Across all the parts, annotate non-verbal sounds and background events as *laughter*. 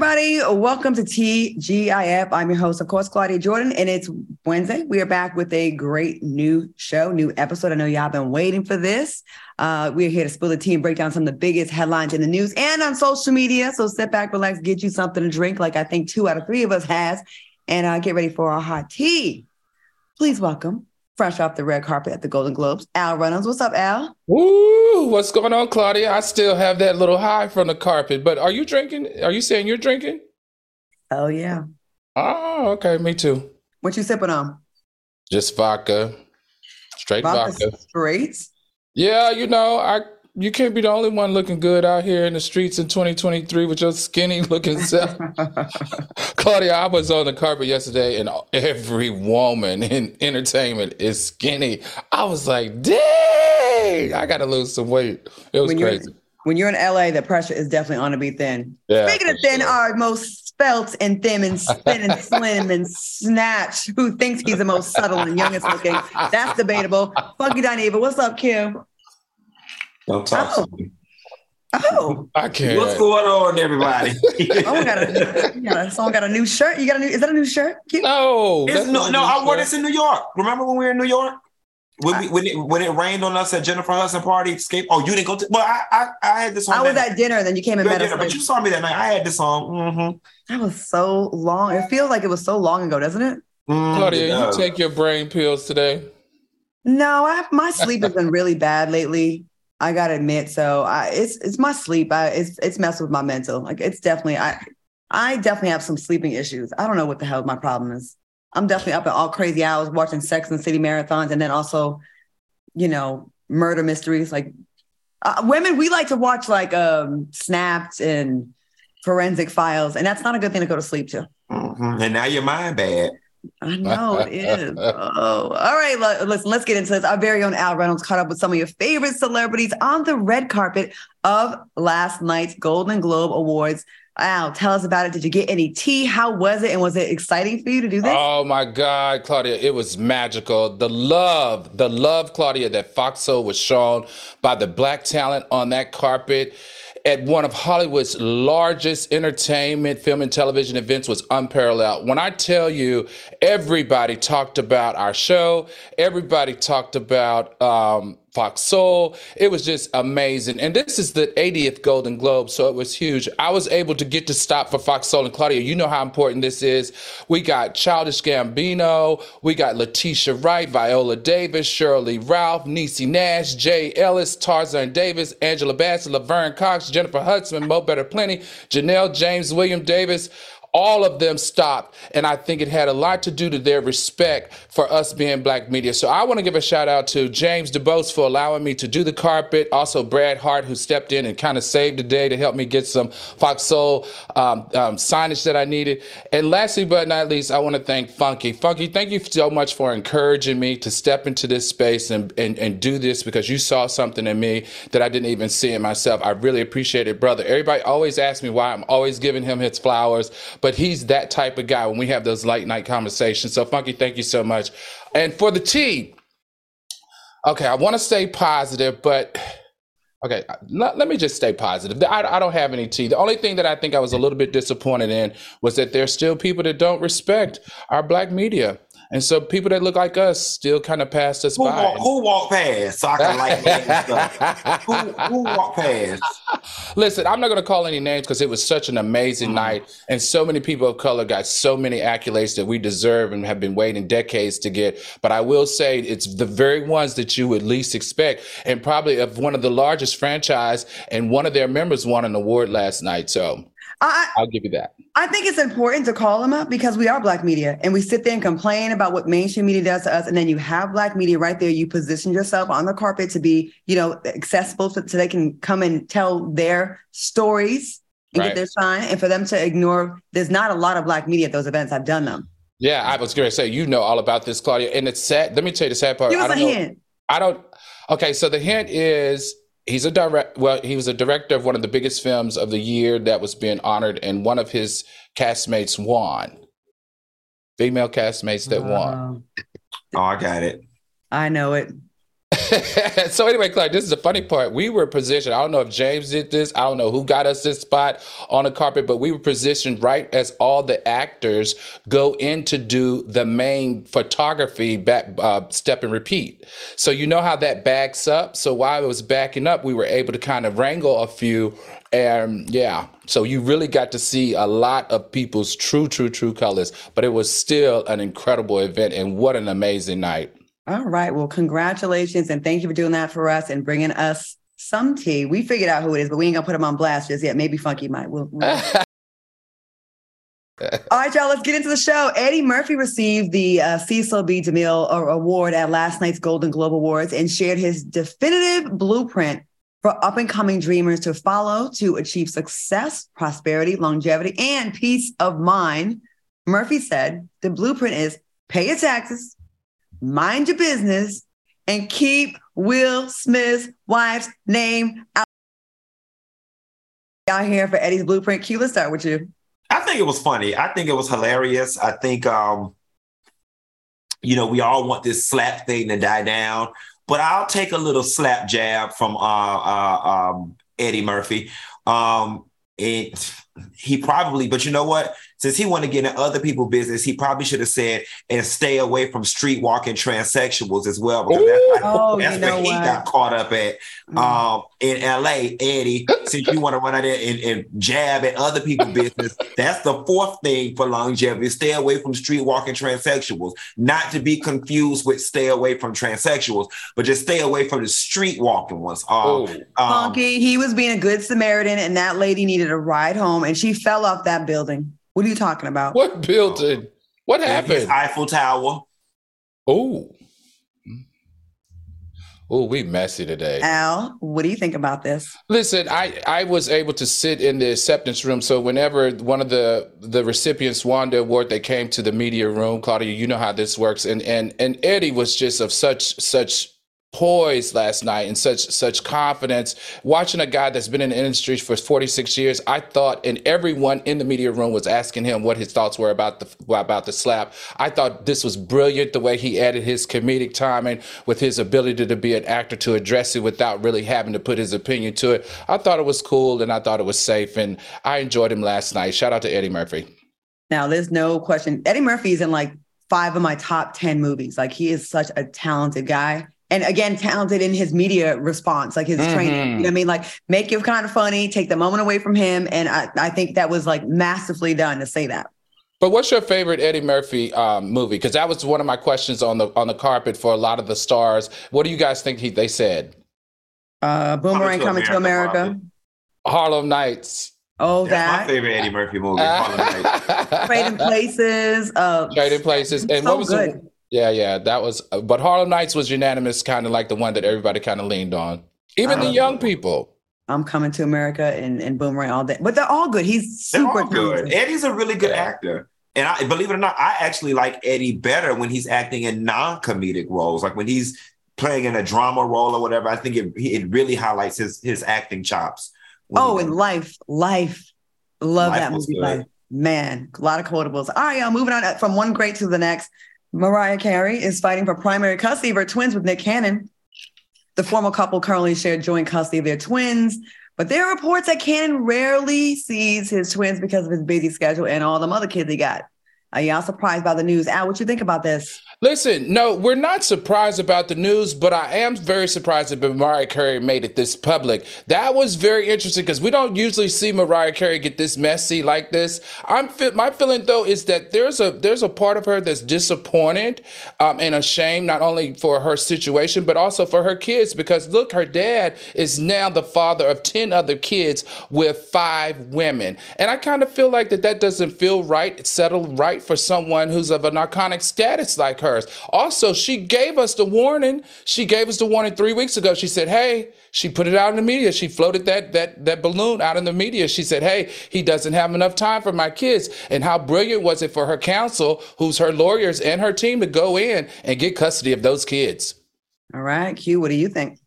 Everybody, welcome to TGIF. I'm your host, of course, Claudia Jordan, and it's Wednesday. We are back with a great new show, new episode. I know y'all have been waiting for this. Uh, we're here to spill the tea and break down some of the biggest headlines in the news and on social media. So sit back, relax, get you something to drink, like I think two out of three of us has, and uh, get ready for our hot tea. Please welcome fresh off the red carpet at the Golden Globes. Al Reynolds. What's up, Al? Woo! What's going on, Claudia? I still have that little high from the carpet, but are you drinking? Are you saying you're drinking? Oh, yeah. Oh, okay. Me too. What you sipping on? Just vodka. Straight vodka. vodka. Straight? Yeah, you know, I you can't be the only one looking good out here in the streets in 2023 with your skinny *laughs* looking self. *laughs* Claudia, I was on the carpet yesterday and every woman in entertainment is skinny. I was like, dang, I got to lose some weight. It was when crazy. When you're in LA, the pressure is definitely on to be thin. Yeah, Speaking of thin, sure. our most spelt and thin and spin and *laughs* slim and snatch, who thinks he's the most subtle and youngest looking? That's debatable. Funky Dineva, what's up, Kim? Don't talk oh. to me. Oh, I *laughs* can't. What's going on, everybody? *laughs* oh, got a, you got someone got a new shirt. You got a new? Is that a new shirt? No, no, no. I wore this in New York. Remember when we were in New York? When, we, when it when it rained on us at Jennifer Hudson party escape. Oh, you didn't go to. Well, I I, I had this on. I was at dinner, and then you came and met dinner, us. But you saw me that night. I had this on. Mm-hmm. That was so long. It feels like it was so long ago, doesn't it? Mm, Claudia, you take your brain pills today. No, I, my sleep has been really bad lately. I gotta admit, so I, it's it's my sleep. I, it's it's messed with my mental. Like it's definitely I I definitely have some sleeping issues. I don't know what the hell my problem is. I'm definitely up at all crazy hours watching Sex and City marathons, and then also, you know, murder mysteries. Like uh, women, we like to watch like um Snapped and Forensic Files, and that's not a good thing to go to sleep to. Mm-hmm. And now your mind bad. I know it is. Oh, all right. Listen, let's get into this. Our very own Al Reynolds caught up with some of your favorite celebrities on the red carpet of last night's Golden Globe Awards. Al, tell us about it. Did you get any tea? How was it? And was it exciting for you to do this? Oh my God, Claudia, it was magical. The love, the love, Claudia, that Fox Soul was shown by the black talent on that carpet at one of Hollywood's largest entertainment, film, and television events was unparalleled. When I tell you, everybody talked about our show, everybody talked about um, Fox Soul. It was just amazing. And this is the 80th Golden Globe, so it was huge. I was able to get to stop for Fox Soul and Claudia. You know how important this is. We got Childish Gambino, we got Letitia Wright, Viola Davis, Sheryl Lee Ralph, Niecy Nash, Jay Ellis, Tarzan Davis, Angela Bassett, Laverne Cox, Jennifer Hudson, Mo Better Plenty, Janelle James, William Davis all of them stopped. And I think it had a lot to do to their respect for us being black media. So I want to give a shout out to James DuBose for allowing me to do the carpet. Also, Brad Hart, who stepped in and kind of saved the day to help me get some Fox Soul um, um, signage that I needed. And lastly, but not least, I want to thank Funky. Funky, thank you so much for encouraging me to step into this space and, and, and do this because you saw something in me that I didn't even see in myself. I really appreciate it, brother. Everybody always asks me why I'm always giving him his flowers but he's that type of guy when we have those late night conversations. So, Funky, thank you so much. And for the tea, okay, I want to stay positive, but okay, let, let me just stay positive. I, I don't have any tea. The only thing that I think I was a little bit disappointed in was that there's still people that don't respect our black media. And so people that look like us still kind of passed us who by. Walk, who walked past so I can like stuff? who, who walked past? Listen, I'm not going to call any names because it was such an amazing mm. night, and so many people of color got so many accolades that we deserve and have been waiting decades to get. But I will say it's the very ones that you would least expect, and probably of one of the largest franchise, and one of their members won an award last night. So I, I'll give you that. I think it's important to call them up because we are black media and we sit there and complain about what mainstream media does to us. And then you have black media right there. You position yourself on the carpet to be, you know, accessible so, so they can come and tell their stories and right. get their shine. And for them to ignore, there's not a lot of black media at those events. I've done them. Yeah, I was going to say, you know all about this, Claudia. And it's sad. Let me tell you the sad part. Give us I don't a know, hint. I don't. Okay, so the hint is he's a direct well he was a director of one of the biggest films of the year that was being honored and one of his castmates won. Female castmates that won. Oh i got it. I know it *laughs* so anyway, Clark, this is the funny part. We were positioned. I don't know if James did this. I don't know who got us this spot on the carpet, but we were positioned right as all the actors go in to do the main photography back uh, step and repeat. So you know how that backs up. So while it was backing up, we were able to kind of wrangle a few, and yeah. So you really got to see a lot of people's true, true, true colors. But it was still an incredible event, and what an amazing night. All right. Well, congratulations and thank you for doing that for us and bringing us some tea. We figured out who it is, but we ain't gonna put him on blast just yet. Maybe Funky might. We'll, we'll... *laughs* All right, y'all. Let's get into the show. Eddie Murphy received the uh, Cecil B. DeMille Award at last night's Golden Globe Awards and shared his definitive blueprint for up and coming dreamers to follow to achieve success, prosperity, longevity, and peace of mind. Murphy said the blueprint is pay your taxes, mind your business, and keep Will Smith's wife's name out. Out here for Eddie's blueprint. Q, let's start with you. I think it was funny. I think it was hilarious. I think, um, you know, we all want this slap thing to die down, but I'll take a little slap jab from uh, uh, um, Eddie Murphy. Um, it, he probably, but you know what? Since he wanted to get in other people's business, he probably should have said and stay away from street walking transsexuals as well because that's, oh, that's where he got caught up at mm. um, in LA. Eddie, since you want to run out there and, and, jab at other people's business, that's the fourth thing for longevity: stay away from street walking transsexuals. Not to be confused with stay away from transsexuals, but just stay away from the street walking ones. Um, oh. um, he was being a good Samaritan, and that lady needed a ride home, and she fell off that building. What are you talking about? What building? What happened? Eiffel Tower. Oh. Oh, we messy today. Al, what do you think about this? Listen, I I was able to sit in the acceptance room. So whenever one of the the recipients won the award, they came to the media room. Claudia, you know how this works. And and and Eddie was just of such such poised last night and such such confidence. Watching a guy that's been in the industry for 46 years i thought and everyone in the media room was asking him what his thoughts were about the about the slap. I thought this was brilliant the way he added his comedic timing with his ability to be an actor to address it without really having to put his opinion to it. I thought it was cool and i thought it was safe and i enjoyed him last night. Shout out to eddie murphy. Now there's no question. Eddie murphy is in like five of my top 10 movies. Like he is such a talented guy and again, talented in his media response, like his mm-hmm. training. You know I mean? Like make it kind of funny, take the moment away from him. And I, I think that was like massively done to say that. But what's your favorite Eddie Murphy um, movie? Because that was one of my questions on the on the carpet for a lot of the stars. What do you guys think he, they said? Uh, Boomerang coming to America. To America. Harlem Nights. Oh, That's that my favorite Eddie Murphy movie. *laughs* Trading Places. Uh, Trading Places. And so what was good. the yeah, yeah, that was. Uh, but Harlem Nights was unanimous, kind of like the one that everybody kind of leaned on, even the young people. I'm coming to America and, and Boomerang all day, but they're all good. He's super good. Eddie's a really good actor. And I believe it or not, I actually like Eddie better when he's acting in non-comedic roles, like when he's playing in a drama role or whatever. I think it it really highlights his his acting chops. Oh, and Life, Life, love life that movie. Life. Man, a lot of quotables. All right, y'all, moving on uh, from one great to the next. Mariah Carey is fighting for primary custody of her twins with Nick Cannon. The former couple currently share joint custody of their twins, but there are reports that Cannon rarely sees his twins because of his busy schedule and all the other kids he got. Are y'all surprised by the news? Al, what you think about this? Listen, no, we're not surprised about the news, but I am very surprised that Mariah Carey made it this public. That was very interesting because we don't usually see Mariah Carey get this messy like this. I'm my feeling though is that there's a there's a part of her that's disappointed um, and ashamed not only for her situation but also for her kids because look, her dad is now the father of ten other kids with five women, and I kind of feel like that that doesn't feel right, settled right for someone who's of a iconic status like hers. Also, she gave us the warning. She gave us the warning three weeks ago. She said, "Hey," she put it out in the media. She floated that that that balloon out in the media. She said, "Hey, he doesn't have enough time for my kids." And how brilliant was it for her counsel, who's her lawyers and her team, to go in and get custody of those kids? All right, Q. What do you think?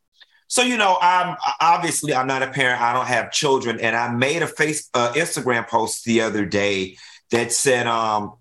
So you know, I'm obviously I'm not a parent. I don't have children, and I made a face uh, Instagram post the other day that said, um,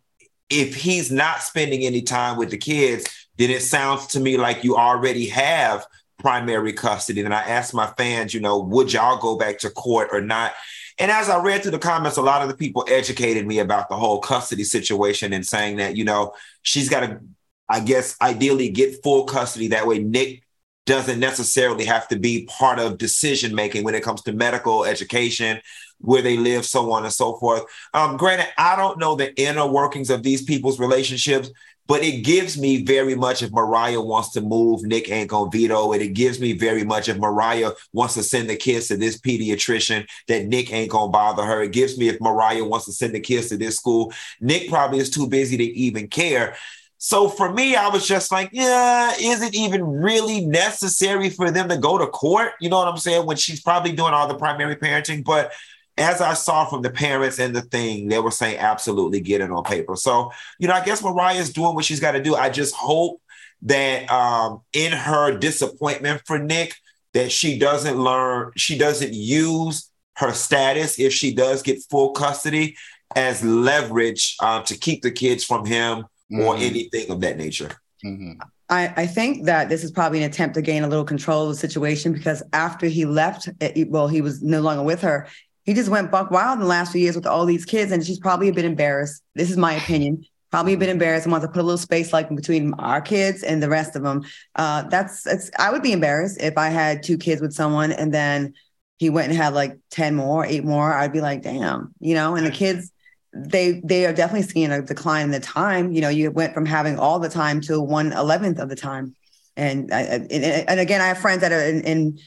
if he's not spending any time with the kids, then it sounds to me like you already have primary custody. And I asked my fans, you know, would y'all go back to court or not? And as I read through the comments, a lot of the people educated me about the whole custody situation and saying that, you know, she's got to, I guess, ideally get full custody. That way, Nick doesn't necessarily have to be part of decision making when it comes to medical education, where they live, so on and so forth. Um, granted, I don't know the inner workings of these people's relationships, but it gives me very much if Mariah wants to move, Nick ain't gonna veto it. It gives me very much if Mariah wants to send the kids to this pediatrician that Nick ain't gonna bother her. It gives me if Mariah wants to send the kids to this school, Nick probably is too busy to even care. So for me, I was just like, yeah, is it even really necessary for them to go to court? You know what I'm saying? When she's probably doing all the primary parenting, but as I saw from the parents and the thing, they were saying absolutely get it on paper. So, you know, I guess Mariah's doing what she's got to do. I just hope that um, in her disappointment for Nick, that she doesn't learn, she doesn't use her status if she does get full custody as leverage uh, to keep the kids from him mm-hmm. anything of that nature. Mm-hmm. I, I, think that this is probably an attempt to gain a little control of the situation because after he left, it, well, he was no longer with her he just went buck wild in the last few years with all these kids, and she's probably a bit embarrassed. This is my opinion. Probably a bit embarrassed and wants to put a little space like between our kids and the rest of them. Uh, that's it's. I would be embarrassed if I had two kids with someone and then he went and had like ten more, eight more. I'd be like, damn, you know. And the kids, they they are definitely seeing a decline in the time. You know, you went from having all the time to one eleventh of the time. And, I, and, and again, I have friends that are in, in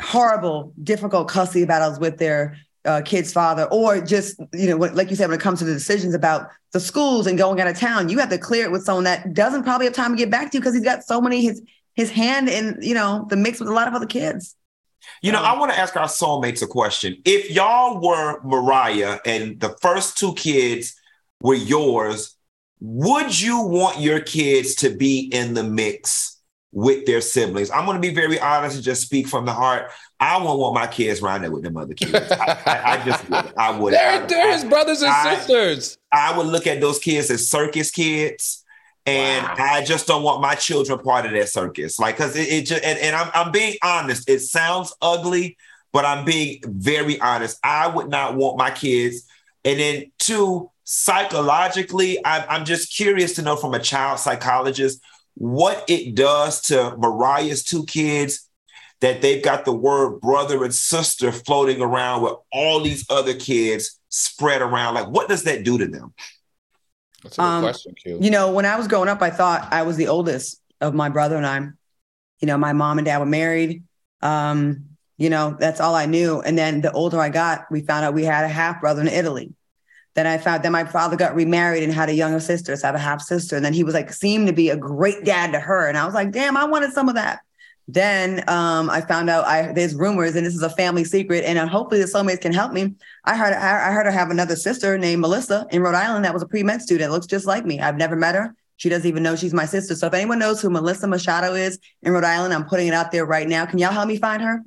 horrible, difficult custody battles with their uh, kid's father, or just you know, like you said, when it comes to the decisions about the schools and going out of town, you have to clear it with someone that doesn't probably have time to get back to you because he's got so many his his hand in you know the mix with a lot of other kids. You know, I um, want to ask our soulmates a question. If y'all were Mariah and the first two kids were yours, would you want your kids to be in the mix with their siblings. I'm going to be very honest and just speak from the heart. I won't want my kids around there with them other kids. I, I, I just *laughs* would. I would. They're, they're his brothers and sisters. I would look at those kids as circus kids. And wow. I just don't want my children part of that circus. Like, cause it, it just, and, and I'm, I'm being honest. It sounds ugly, but I'm being very honest. I would not want my kids. And then two, psychologically, I'm, I'm just curious to know from a child psychologist, what it does to Mariah's two kids that they've got the word brother and sister floating around with all these other kids spread around. Like, what does that do to them? That's a good um, question, Q. You know, when I was growing up, I thought I was the oldest of my brother and I. You know, my mom and dad were married. Um, you know, that's all I knew. And then the older I got, we found out we had a half brother in Italy. Then I found that my father got remarried and had a younger sister, so I have a half sister. And then he was like, seemed to be a great dad to her. And I was like, damn, I wanted some of that. Then um, I found out I there's rumors, and this is a family secret, and uh, hopefully the soulmates can help me. I heard I heard her have another sister named Melissa in Rhode Island that was a pre med student, looks just like me. I've never met her. She doesn't even know she's my sister. So if anyone knows who Melissa Machado is in Rhode Island, I'm putting it out there right now. Can y'all help me find her?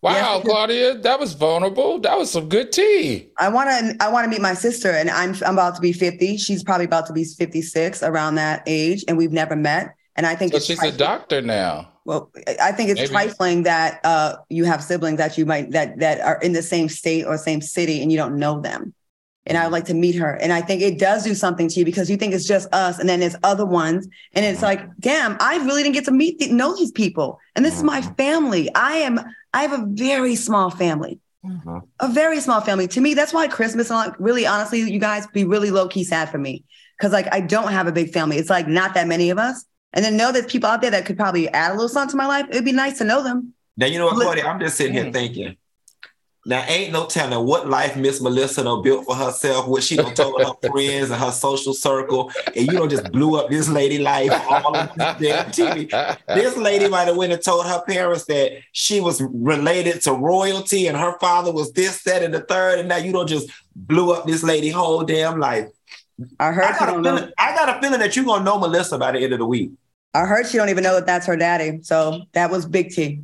Wow, yes, Claudia, that was vulnerable. That was some good tea. I want to I want to meet my sister and I'm I'm about to be 50. She's probably about to be 56 around that age and we've never met and I think so she's a doctor now. Well, I think it's Maybe. trifling that uh, you have siblings that you might that that are in the same state or same city and you don't know them. And I would like to meet her. And I think it does do something to you because you think it's just us and then there's other ones. And it's like, damn, I really didn't get to meet, know these people. And this is my mm-hmm. family. I am I have a very small family. Mm-hmm. A very small family. To me, that's why Christmas, like, really honestly, you guys be really low key sad for me. Cause like I don't have a big family. It's like not that many of us. And then know there's people out there that could probably add a little something to my life. It'd be nice to know them. Now you know what, Claudia? I'm just sitting here mm. thinking now, ain't no telling what life Miss Melissa done built for herself, what she done told her *laughs* friends and her social circle, and you don't just blew up this lady life all on TV. This lady might have went and told her parents that she was related to royalty and her father was this, that, and the third, and now you don't just blew up this lady whole damn life. I heard I got, a feeling, I got a feeling that you're gonna know Melissa by the end of the week. I heard she don't even know that that's her daddy. So that was big T.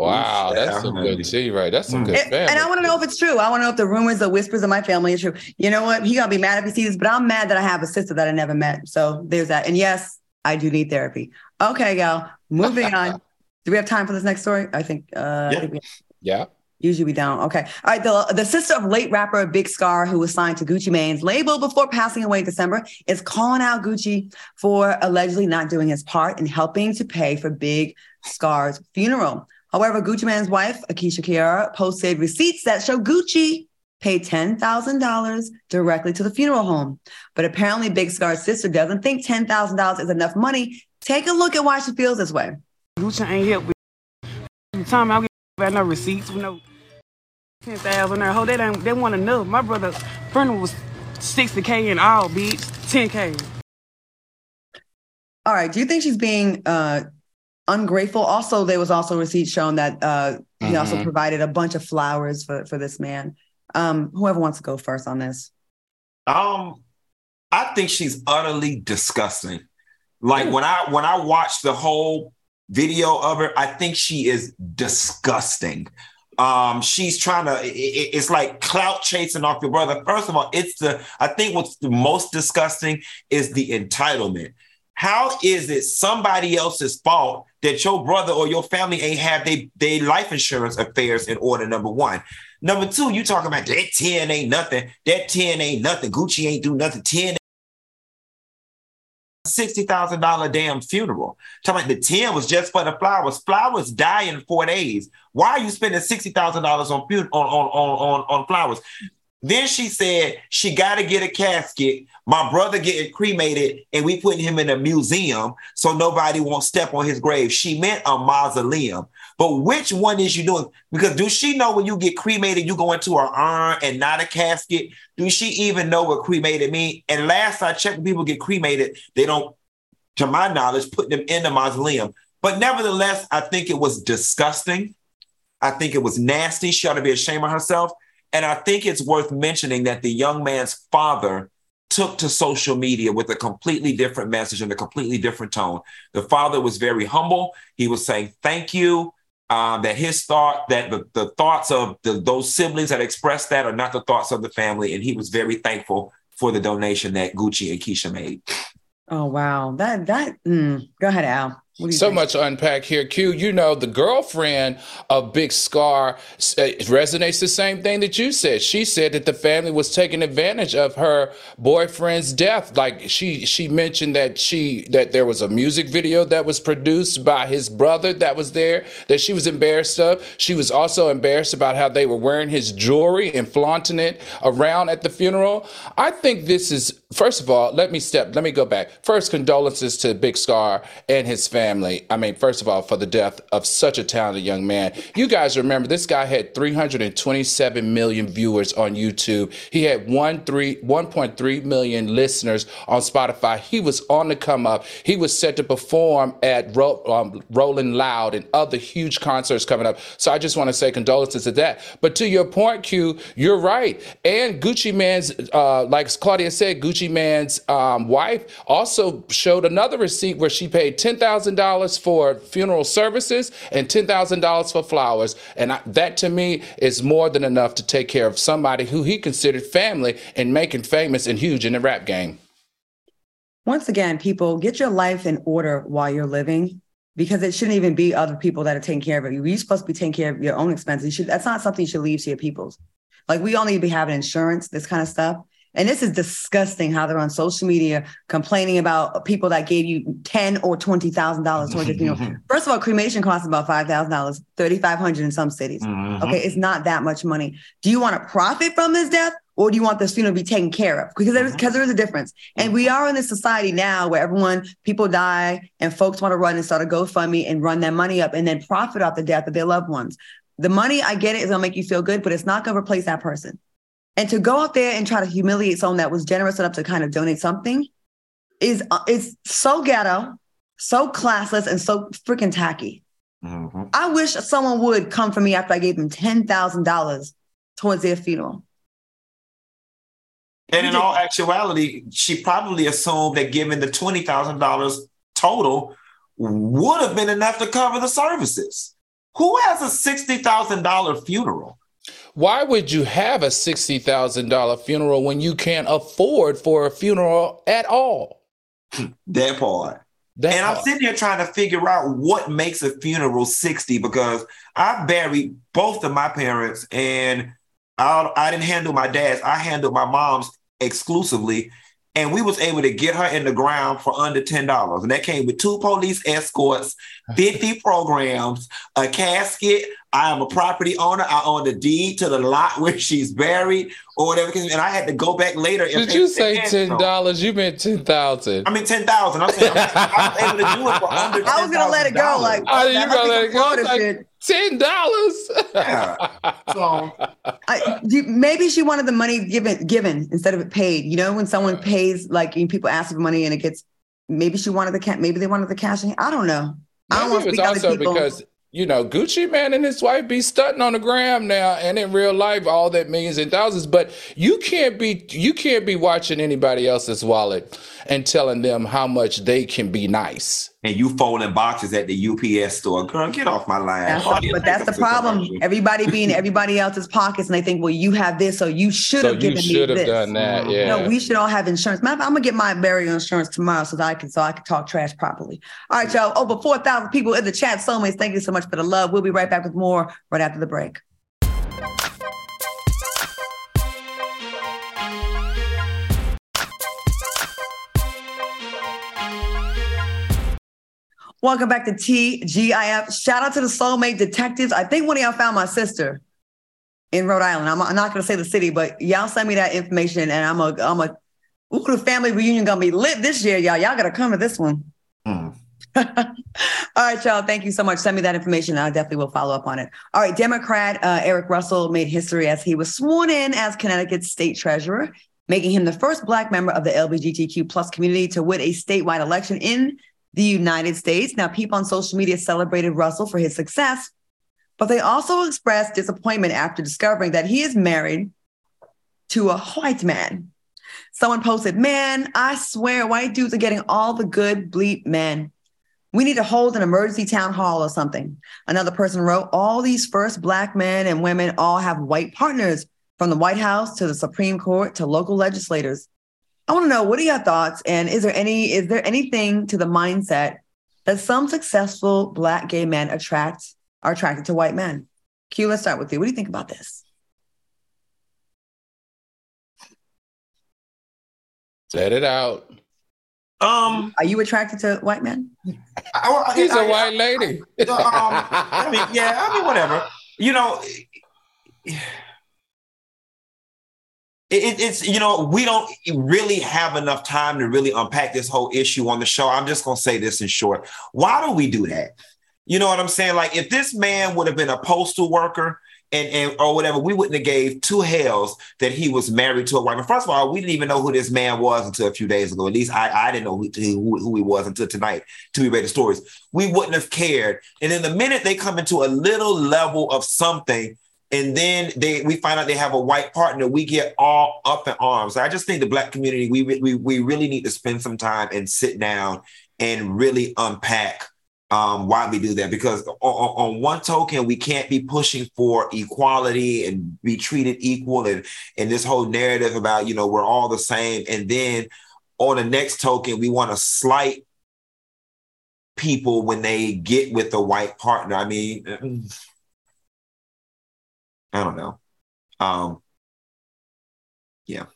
Wow, that's some good tea, right? That's some mm. good and, and, I want to know if it's true. I want to know if the rumors, the whispers of my family is true. You know what? He gonna be mad if he sees this, but I'm mad that I have a sister that I never met. So there's that. And yes, I do need therapy. Okay, y'all. Moving *laughs* on. Do we have time for this next story? I think. Uh, yeah. I think we, yeah. Usually we don't. Okay. All right. The, the sister of late rapper Big Scarr, who was signed to Gucci Mane's label before passing away in December, is calling out Gucci for allegedly not doing his part in helping to pay for Big Scarr's funeral. However, Gucci Mane's wife, Keyshia Ka'oir, posted receipts that show Gucci paid $10,000 directly to the funeral home. But apparently, Big Scarr's sister doesn't think $10,000 is enough money. Take a look at why she feels this way. Gucci ain't help with the time I get no receipts with no ten thousand there. Ho, they don't they want enough. My brother's funeral was sixty K in all, bitch. Ten K. All right. Do you think she's being uh ungrateful? Also, there was also receipts shown that uh he mm-hmm. also provided a bunch of flowers for for this man. Um, whoever wants to go first on this. Um, I think she's utterly disgusting. Like when I when I watched the whole video of her, I think she is disgusting. Um, she's trying to, it, it's like clout chasing off your brother. First of all, it's the, I think what's the most disgusting is the entitlement. How is it somebody else's fault that your brother or your family ain't have they they life insurance affairs in order? Number one. Number two, you talking about that 10 ain't nothing. That 10 ain't nothing. Gucci ain't do nothing. 10 $60,000 damn funeral. Talking about the 10 was just for the flowers. Flowers die in four days. Why are you spending $60,000 on, on, on, on, on flowers? Then she said she got to get a casket. My brother getting cremated, and we putting him in a museum so nobody won't step on his grave. She meant a mausoleum. But which one is you doing? Because do she know when you get cremated, you go into an urn and not a casket? Do she even know what cremated mean? And last I checked, when people get cremated, they don't, to my knowledge, put them in the mausoleum. But nevertheless, I think it was disgusting. I think it was nasty. She ought to be ashamed of herself. And I think it's worth mentioning that the young man's father took to social media with a completely different message and a completely different tone. The father was very humble. He was saying, Thank you. Um, that his thought, that the, the thoughts of the, those siblings that expressed that are not the thoughts of the family. And he was very thankful for the donation that Gucci and Keyshia made. Oh, wow. That, that, mm. go ahead, Al so think? much unpack here, Q. You know, the girlfriend of Big Scarr uh, resonates the same thing that you said. She said that the family was taking advantage of her boyfriend's death. Like she she mentioned that she that there was a music video that was produced by his brother that was there that she was embarrassed of. She was also embarrassed about how they were wearing his jewelry and flaunting it around at the funeral. I think this is first of all, let me step, let me go back. First, condolences to Big Scarr and his family. I mean, first of all, for the death of such a talented young man. You guys remember this guy had 327 million viewers on YouTube. He had 1.3 million listeners on Spotify. He was on the come up. He was set to perform at Ro- um, Rolling Loud and other huge concerts coming up. So I just want to say condolences to that. But to your point, Q, you're right. And Gucci Mane's, uh, like Claudia said, Gucci Mane's um, wife also showed another receipt where she paid 10000 dollars for funeral services and $10,000 for flowers. And I, that to me is more than enough to take care of somebody who he considered family and making famous and huge in the rap game. Once again, people get your life in order while you're living because it shouldn't even be other people that are taking care of you. You're supposed to be taking care of your own expenses. You should, that's not something you should leave to your people's. Like we all need to be having insurance, this kind of stuff. And this is disgusting how they're on social media complaining about people that gave you ten or twenty thousand dollars towards your funeral. *laughs* First of all, cremation costs about five thousand dollars, thirty five hundred in some cities. Mm-hmm. Okay, it's not that much money. Do you want to profit from this death, or do you want this funeral to be taken care of? Because there's because mm-hmm. there is a difference. And we are in a society now where everyone people die and folks want to run and start a GoFundMe and run that money up and then profit off the death of their loved ones. The money I get it is gonna make you feel good, but it's not gonna replace that person. And to go out there and try to humiliate someone that was generous enough to kind of donate something is uh, is so ghetto, so classless, and so freaking tacky. Mm-hmm. I wish someone would come for me after I gave them ten thousand dollars towards their funeral. And in all actuality, she probably assumed that giving the twenty thousand dollars total would have been enough to cover the services. Who has a sixty thousand dollar funeral? Why would you have a $60,000 funeral when you can't afford for a funeral at all? *clears throat* that part. That and I'm sitting here trying to figure out what makes a funeral 60 because I buried both of my parents and I, I didn't handle my dad's. I handled my mom's exclusively. And we was able to get her in the ground for under $10. And that came with two police escorts, *laughs* 50 programs, a casket. I am a property owner. I own the deed to the lot where she's buried or whatever. And I had to go back later. Did pay you say ten dollars? You meant ten thousand. I mean, ten thousand. I'm saying I was able to do it for *laughs* under. I was gonna let it go. $10,000. Like Oh, you that gonna must be let it go? Florida Like- shit. Ten dollars. yeah. *laughs* So I, maybe she wanted the money given given instead of it paid. You know, when someone pays, like people ask for money and it gets, maybe she wanted the cash. Maybe they wanted the cash. I don't know. I don't want it to was also because you know Gucci man and his wife be stunting on the gram now, and in real life, all that millions and thousands. But you can't be you can't be watching anybody else's wallet and telling them how much they can be nice. and you folding boxes at the UPS store, girl, get off my line. That's Oh, the- you but that's the problem. commercial. Everybody being *laughs* everybody else's pockets, and they think, well, you have this, so you should have you given me should have this. done that. Yeah. No, we should all have insurance. Matter of fact, I'm gonna get my burial insurance tomorrow so that I can so I can talk trash properly. All right, y'all. Over four thousand people in the chat. Soulmates, thank you so much for the love. We'll be right back with more right after the break. Welcome back to TGIF. Shout out to the Soulmate Detectives. I think one of y'all found my sister in Rhode Island. I'm, I'm not going to say the city, but y'all send me that information, and I'm a I'm a ooh the family reunion gonna be lit this year, y'all. Y'all gotta come to this one. Mm. *laughs* All right, y'all. Thank you so much. Send me that information. I definitely will follow up on it. All right, Democrat uh, Erick Russell made history as he was sworn in as Connecticut's state treasurer, making him the first Black member of the LGBTQ plus community to win a statewide election in the United States. Now, people on social media celebrated Russell for his success, but they also expressed disappointment after discovering that he is married to a white man. Someone posted, Man, I swear white dudes are getting all the good bleep men. We need to hold an emergency town hall or something. Another person wrote, All these first Black men and women all have white partners, from the White House to the Supreme Court to local legislators. I want to know what are your thoughts, and is there any is there anything to the mindset that some successful Black gay men attract are attracted to white men? Q, let's start with you. What do you think about this? Set it out. Um, Are you attracted to white men? I, I, He's I- a white lady. um, I mean, yeah, I mean, whatever. You know, it, it- it's you know we don't really have enough time to really unpack this whole issue on the show. I'm just gonna say this in short. Why do we do that? You know what I'm saying? Like if this man would have been a postal worker and, and or whatever, we wouldn't have gave two hells that he was married to a white man. First of all, we didn't even know who this man was until a few days ago. At least I, I didn't know who, who, who he was until tonight till we read the stories. We wouldn't have cared. And then the minute they come into a little level of something, and then they we find out they have a white partner, we get all up in arms. I just think the black community, we we we really need to spend some time and sit down and really unpack um, why we do that. Because on, on on one token, we can't be pushing for equality and be treated equal, and and this whole narrative about you know we're all the same, and then on the next token, we want to slight people when they get with a white partner. I mean, mm, I don't know. Um, yeah.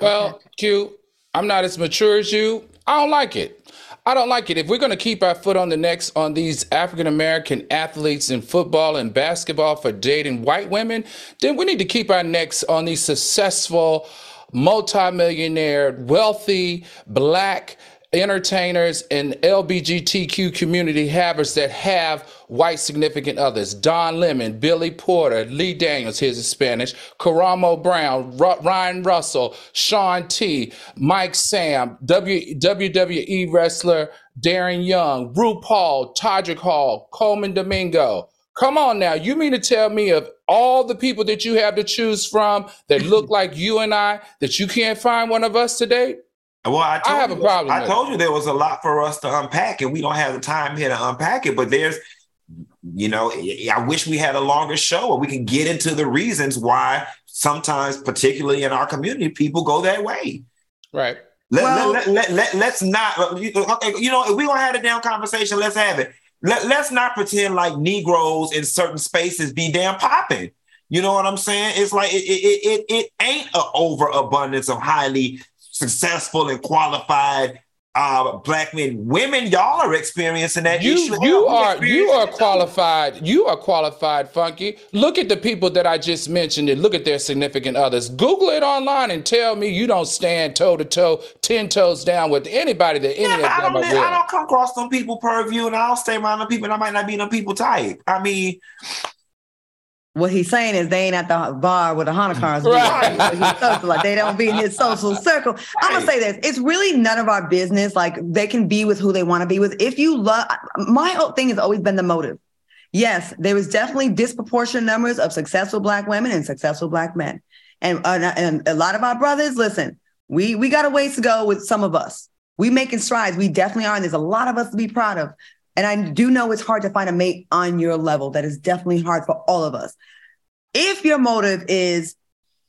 Well, Q, I'm not as mature as you. I don't like it. I don't like it. If we're going to keep our foot on the necks on these African American athletes in football and basketball for dating white women, then we need to keep our necks on these successful, multimillionaire, wealthy, black entertainers and LBGTQ community havers that have white significant others. Don Lemon, Billy Porter, Lee Daniels, here's his Spanish, Karamo Brown, Ru- Ryan Russell, Shaun T, Mike Sam, w- WWE wrestler Darren Young, RuPaul, Todrick Hall, Colman Domingo. Come on now. You mean to tell me of all the people that you have to choose from that look *laughs* like you and I, that you can't find one of us today? Well, I, told have you, a problem I with told you there was a lot for us to unpack, and we don't have the time here to unpack it. But there's, you know, I wish we had a longer show where we can get into the reasons why sometimes, particularly in our community, people go that way. Right. Let, well, let, let, let, let, us not, okay, you know, if we're going to have a damn conversation, let's have it. Let, let's not pretend like Negroes in certain spaces be damn popping. You know what I'm saying? It's like it, it, it, it ain't an overabundance of highly successful and qualified uh, black men, women, y'all are experiencing that you, issue. You are you are qualified. You are qualified, Funky. Look at the people that I just mentioned and look at their significant others. Google it online and tell me you don't stand toe to toe, ten toes down with anybody that any yeah, of them I don't, I don't come across some people per view, and I'll stay around the people, and I might not be them people type. I mean, what he's saying is they ain't at the bar with the *laughs* Hanukkahs. Right. like they don't be in his social *laughs* circle. I'm gonna say this: it's really none of our business. Like they can be with who they want to be with. If you love, my whole thing has always been the motive. Yes, there was definitely disproportionate numbers of successful black women and successful black men, and uh, and a lot of our brothers. Listen, we we got a ways to go with some of us. We making strides. We definitely are, and there's a lot of us to be proud of. And I do know it's hard to find a mate on your level. That is definitely hard for all of us. If your motive is,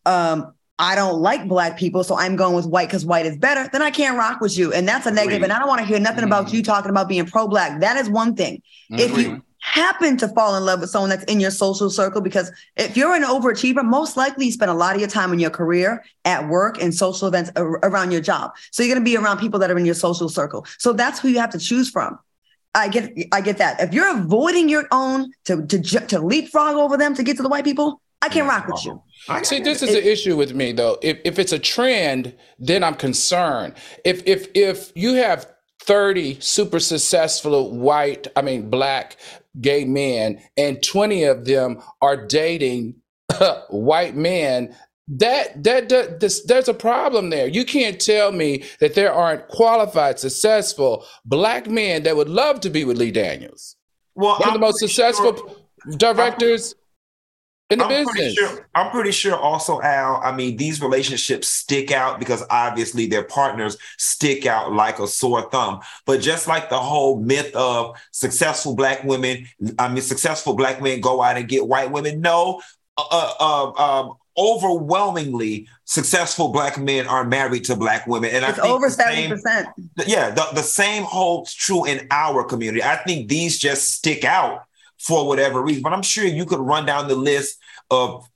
um, I don't like black people, so I'm going with white because white is better, then I can't rock with you. And that's a negative. And I don't want to hear nothing mm-hmm. about you talking about being pro black. That is one thing. Mm-hmm. If you happen to fall in love with someone that's in your social circle, because if you're an overachiever, most likely you spend a lot of your time in your career, at work, and social events around your job. So you're going to be around people that are in your social circle. So that's who you have to choose from. I get I get that. If you're avoiding your own to to to leapfrog over them to get to the white people, I can't rock with you. See, this is the issue with me though. If if it's a trend, then I'm concerned. If if if you have 30 super successful white, I mean black gay men, and 20 of them are dating *laughs* white men that, that that this, there's a problem there. You can't tell me that there aren't qualified, successful black men that would love to be with Lee Daniels. Well, one I'm of the most successful sure, directors I'm, in the I'm business. Pretty sure, I'm pretty sure also, Al. I mean, these relationships stick out because obviously their partners stick out like a sore thumb. But just like the whole myth of successful black women, I mean, successful black men go out and get white women. No, uh, uh, uh um, overwhelmingly successful black men are married to black women and it's I think over 70% same, yeah the, the same holds true in our community i think these just stick out for whatever reason but i'm sure you could run down the list of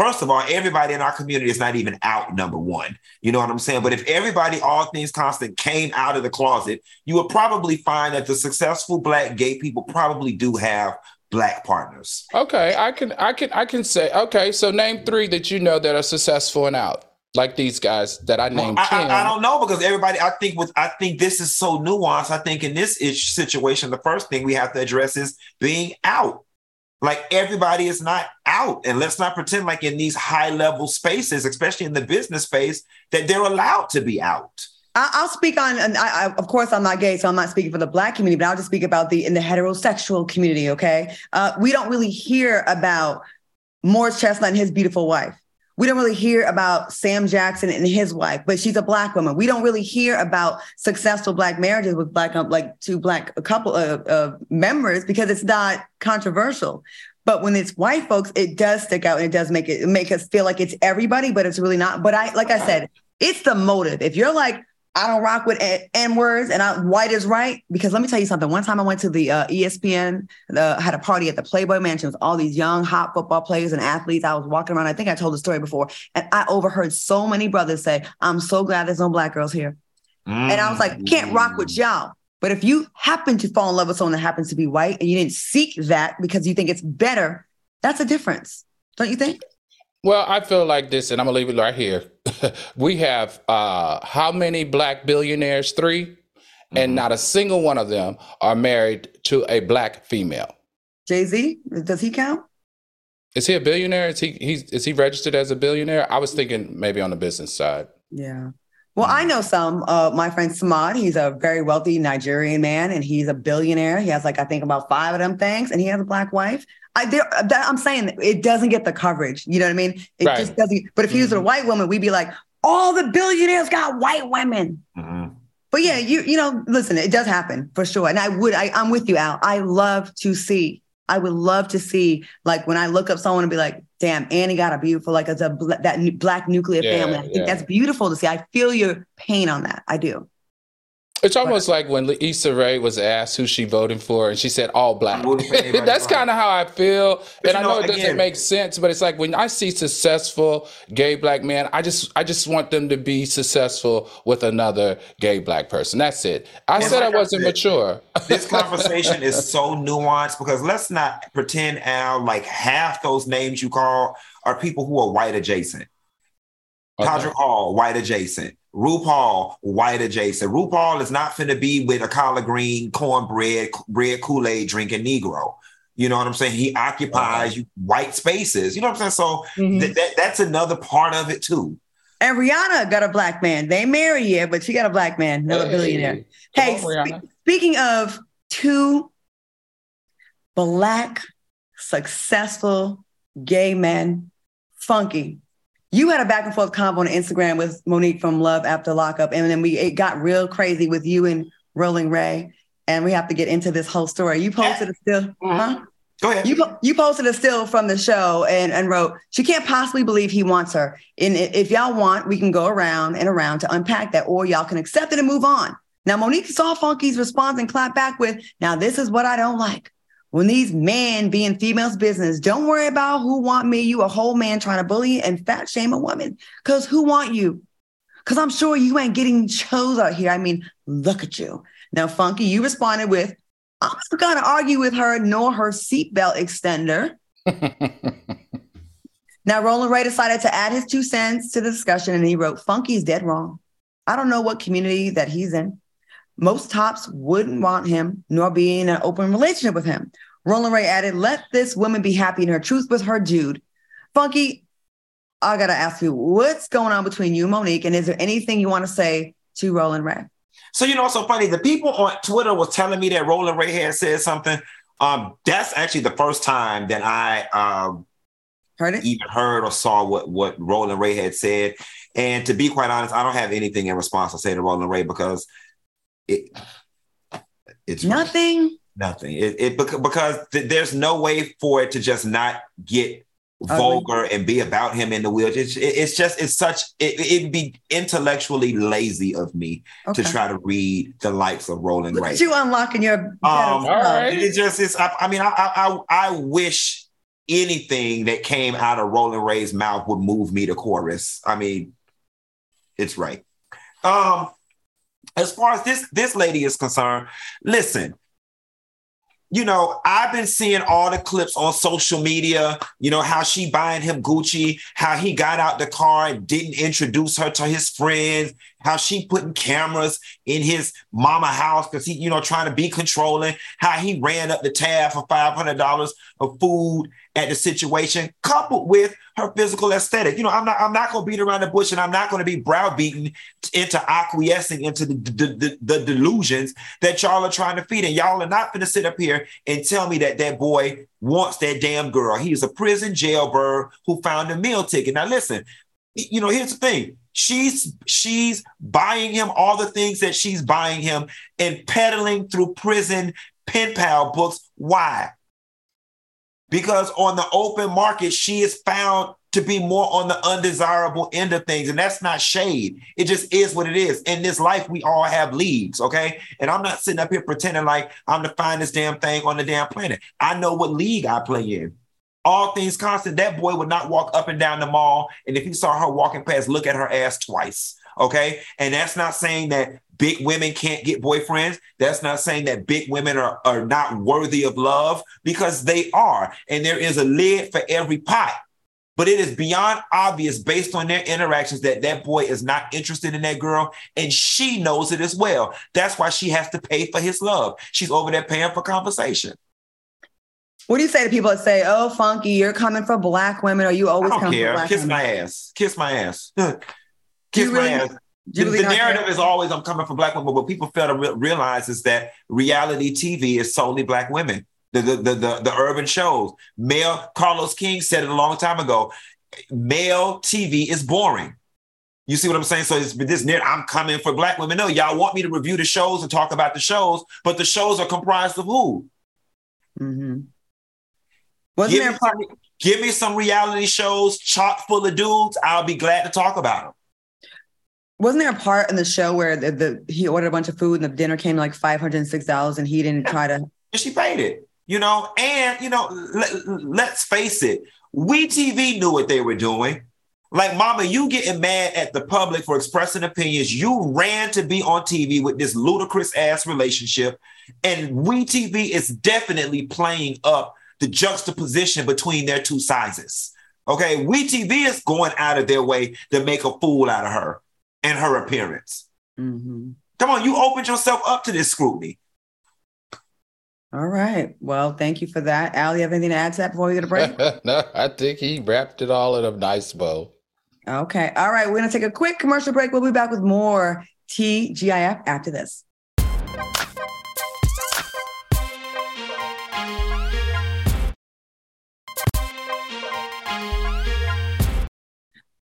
First of all, everybody in our community is not even out, number one. You know what I'm saying? But if everybody, all things constant, came out of the closet, you would probably find that the successful Black gay people probably do have black partners. Okay, I can I can I can say okay. So name three that you know that are successful and out, like these guys that I named. Well, I, I, I, don't know because everybody. I think with I think this is so nuanced. I think in this ish situation, the first thing we have to address is being out. Like everybody is not out, and let's not pretend like in these high level spaces, especially in the business space, that they're allowed to be out. I'll speak on, and I, I, of course, I'm not gay, so I'm not speaking for the black community, but I'll just speak about the in the heterosexual community. Okay, uh, we don't really hear about Morris Chestnut and his beautiful wife. We don't really hear about Sam Jackson and his wife, but she's a black woman. We don't really hear about successful black marriages with black, um, like two black a couple of, of members because it's not controversial. But when it's white folks, it does stick out and it does make it make us feel like it's everybody, but it's really not. But I, like I said, it's the motive. If you're like, I don't rock with N words and I, white is right. Because let me tell you something. One time I went to the uh, ESPN, the, had a party at the Playboy Mansion with all these young, hot football players and athletes. I was walking around. I think I told the story before. And I overheard so many brothers say, I'm so glad there's no black girls here. Mm. And I was like, can't rock with y'all. But if you happen to fall in love with someone that happens to be white and you didn't seek that because you think it's better, that's a difference. Don't you think? Well, I feel like this, and I'm gonna leave it right here. *laughs* we have uh, how many black billionaires? 3 mm-hmm. and not a single one of them are married to a black female. Jay Z, does he count? Is he a billionaire? Is he he's is he registered as a billionaire? I was thinking maybe on the business side. Yeah. Well, I know some. Uh, my friend Samad, he's a very wealthy Nigerian man, and he's a billionaire. He has like I think about five of them things, and he has a black wife. I, that, I'm saying it doesn't get the coverage. You know what I mean? It right. just doesn't. But if he was a mm-hmm. white woman, we'd be like, all the billionaires got white women. Mm-hmm. But yeah, you you know, listen, it does happen for sure. And I would, I, I'm with you, Al. I love to see. I would love to see, like, when I look up someone and be like, damn, Annie got a beautiful, like it's a that black nuclear Yeah, family. I think yeah. that's beautiful to see. I feel your pain on that. I do. It's almost like when Issa Rae was asked who she voting for, and she said all black. I voted for anybody *laughs* That's kind of how I feel, But and I know, know, it doesn't make sense, but it's like when I see successful gay black men, I just I just want them to be successful with another gay black person. That's it. I said I like I wasn't said, mature. this *laughs* conversation is so nuanced because let's not pretend Al like half those names you call are people who are white adjacent. Okay. Todrick Hall, white adjacent. RuPaul, white adjacent. RuPaul is not finna be with a collard green, cornbread, red Kool-Aid drinking Negro. You know what I'm saying? He occupies white spaces. You know what I'm saying? So Mhm. th- that, that's another part of it too. And Rihanna got a black man. They marry yet, but she got a black man, another Hey, billionaire. Hey, on, spe- speaking of two black, successful gay men, funky. You had a back and forth convo on Instagram with Monique from Love After Lockup, and then we it got real crazy with you and Rolling Ray. And we have to get into this whole story. You posted a still, uh-huh. huh? Go ahead. You po- you posted a still from the show and, and wrote, she can't possibly believe he wants her. And if y'all want, we can go around and around to unpack that, or y'all can accept it and move on. Now, Monique saw Funky's response and clapped back with, now this is what I don't like. When these men be in females' business, don't worry about who want me. You a whole man trying to bully and fat shame a woman. Cause who want you? Cause I'm sure you ain't getting chose out here. I mean, look at you. Now, Funky, you responded with, I'm not gonna argue with her nor her seatbelt extender. *laughs* Now, Rolling Ray decided to add his two cents to the discussion and he wrote, Funky's dead wrong. I don't know what community that he's in. Most tops wouldn't want him nor be in an open relationship with him. Rolling Ray added, Let this woman be happy in her truth with her dude. Funky, I gotta ask you, what's going on between you and Monique? And is there anything you want to say to Rolling Ray? So you know, so funny. The people on Twitter was telling me that Rolling Ray had said something. Um, that's actually the first time that I um, Heard it? even heard or saw what what Rolling Ray had said. And to be quite honest, I don't have anything in response to say to Rolling Ray because it it's Nothing. nothing. It, it bec- because th- there's no way for it to just not get Ugly. vulgar and be about him in the wheelchair. It's, it- it's just it's such it, it'd be intellectually lazy of me Okay. to try to read the likes of Rolling Look Ray. at you unlocking your Um, all right. It just is. I, I mean, I, I I I wish anything that came out of Rolling Ray's mouth would move me to chorus. I mean, it's right. Um, as far as this this lady is concerned, listen. You know, I've been seeing all the clips on social media, you know, how she buying him Gucci, how he got out the car and didn't introduce her to his friends, how she putting cameras in his mama house because he, you know, trying to be controlling, how he ran up the tab for $500 of food at the situation, coupled with her physical aesthetic. You know, I'm not, I'm not going to beat around the bush and I'm not going to be browbeaten into acquiescing into the, the, the, the delusions that y'all are trying to feed. And y'all are not going to sit up here and tell me that that boy wants that damn girl. He's a prison jailbird who found a meal ticket. Now, listen, you know, here's the thing. She's she's buying him all the things that she's buying him and peddling through prison pen pal books. Why? Because on the open market, she is found to be more on the undesirable end of things. And that's not shade. It just is what it is. In this life, we all have leagues, okay? And I'm not sitting up here pretending like I'm the finest damn thing on the damn planet. I know what league I play in. All things constant, that boy would not walk up and down the mall. And if he saw her walking past, look at her ass twice. Okay. And that's not saying that big women can't get boyfriends. That's not saying that big women are, are not worthy of love because they are. And there is a lid for every pot. But it is beyond obvious based on their interactions that that boy is not interested in that girl. And she knows it as well. That's why she has to pay for his love. She's over there paying for conversation. What do you say to people that say, "Oh, Funky, you're coming for black women, or you always come for black Kiss women"? my ass. Kiss my ass. *laughs* Kiss really- my ass. The, really the not care? narrative is always I'm coming for black women, but what people fail to re- realize is that reality TV is solely black women. The, the, the, the, the urban shows. Male Carlos King said it a long time ago. Male TV is boring. You see what I'm saying? So it's this near I'm coming for black women. No, y'all want me to review the shows and talk about the shows, but the shows are comprised of who? Mhm. Wasn't Give there me, Give me some reality shows chock full of dudes. I'll be glad to talk about them. Wasn't there a part in the show where the, the he ordered a bunch of food and the dinner came like five hundred and six dollars and he didn't try to? She paid it. You know, and you know, let, let's face it, we TV knew what they were doing. Like, mama, you getting mad at the public for expressing opinions. You ran to be on TV with this ludicrous ass relationship. And We TV is definitely playing up the juxtaposition between their two sizes. Okay. We TV is going out of their way to make a fool out of her and her appearance. Mm-hmm. Come on, you opened yourself up to this scrutiny. All right. Well, thank you for that. Al, you have anything to add to that before we get a break? *laughs* no, I think he wrapped it all in a nice bow. Okay. All right. We're going to take a quick commercial break. We'll be back with more TGIF after this.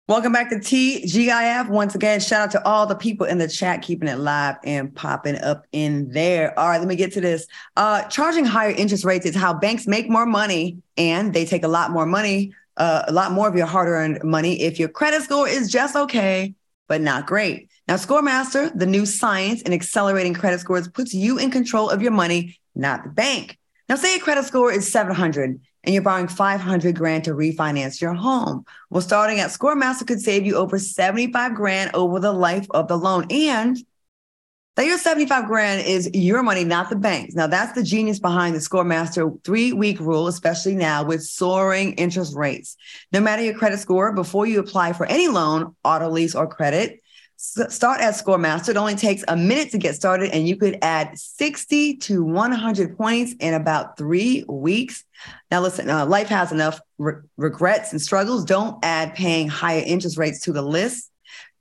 Welcome back to TGIF. Once again, shout out to all the people in the chat keeping it live and popping up in there. All right, let me get to this. Uh, charging higher interest rates is how banks make more money and they take a lot more money, uh, a lot more of your hard earned money if your credit score is just okay, but not great. Now, Scoremaster, the new science in accelerating credit scores, puts you in control of your money, not the bank. Now, say your credit score is 700 and you're borrowing 500 grand to refinance your home. Well, starting at Scoremaster could save you over 75 grand over the life of the loan. And that your 75 grand is your money, not the bank's. Now, that's the genius behind the Scoremaster three week rule, especially now with soaring interest rates. No matter your credit score, before you apply for any loan, auto lease, or credit, start at Scoremaster. It only takes a minute to get started, and you could add 60 to 100 points in about three weeks. Now, listen, uh, life has enough re- regrets and struggles. Don't add paying higher interest rates to the list.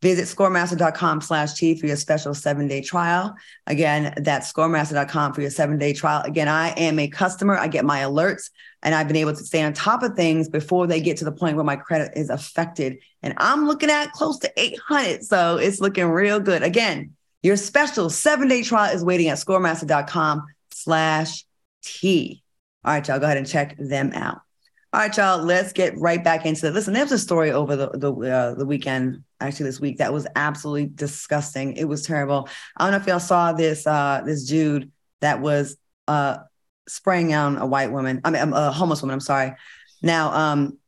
Visit scoremaster.com slash T for your special seven day trial. Again, that's scoremaster.com for your seven day trial. Again, I am a customer. I get my alerts and I've been able to stay on top of things before they get to the point where my credit is affected. And I'm looking at close to 800. So it's looking real good. Again, your special seven day trial is waiting at scoremaster.com slash T. All right, y'all, go ahead and check them out. All right, y'all, let's get right back into it. Listen, there was a story over the the, uh, the weekend, actually this week, that was absolutely disgusting. It was terrible. I don't know if y'all saw this uh, this dude that was uh, spraying on a white woman. I mean, um, a homeless woman. I'm sorry. Now, um,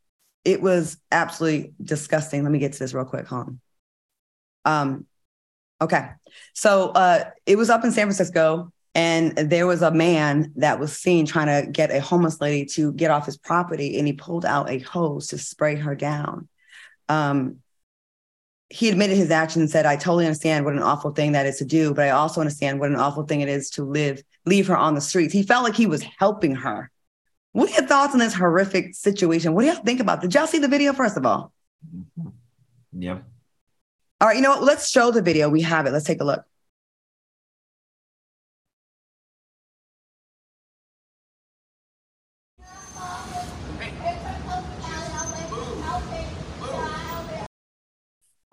it was absolutely disgusting. Let me get to this real quick. Hold on. Um, okay. So uh, it was up in San Francisco, and there was a man that was seen trying to get a homeless lady to get off his property, and he pulled out a hose to spray her down. Um, he admitted his action and said, I totally understand what an awful thing that is to do, but I also understand what an awful thing it is to live, leave her on the streets. He felt like he was helping her. What are your thoughts on this horrific situation? What do y'all think about? Did y'all see the video first of all? Mm-hmm. Yeah. All right, you know what? Let's show the video. We have it. Let's take a look.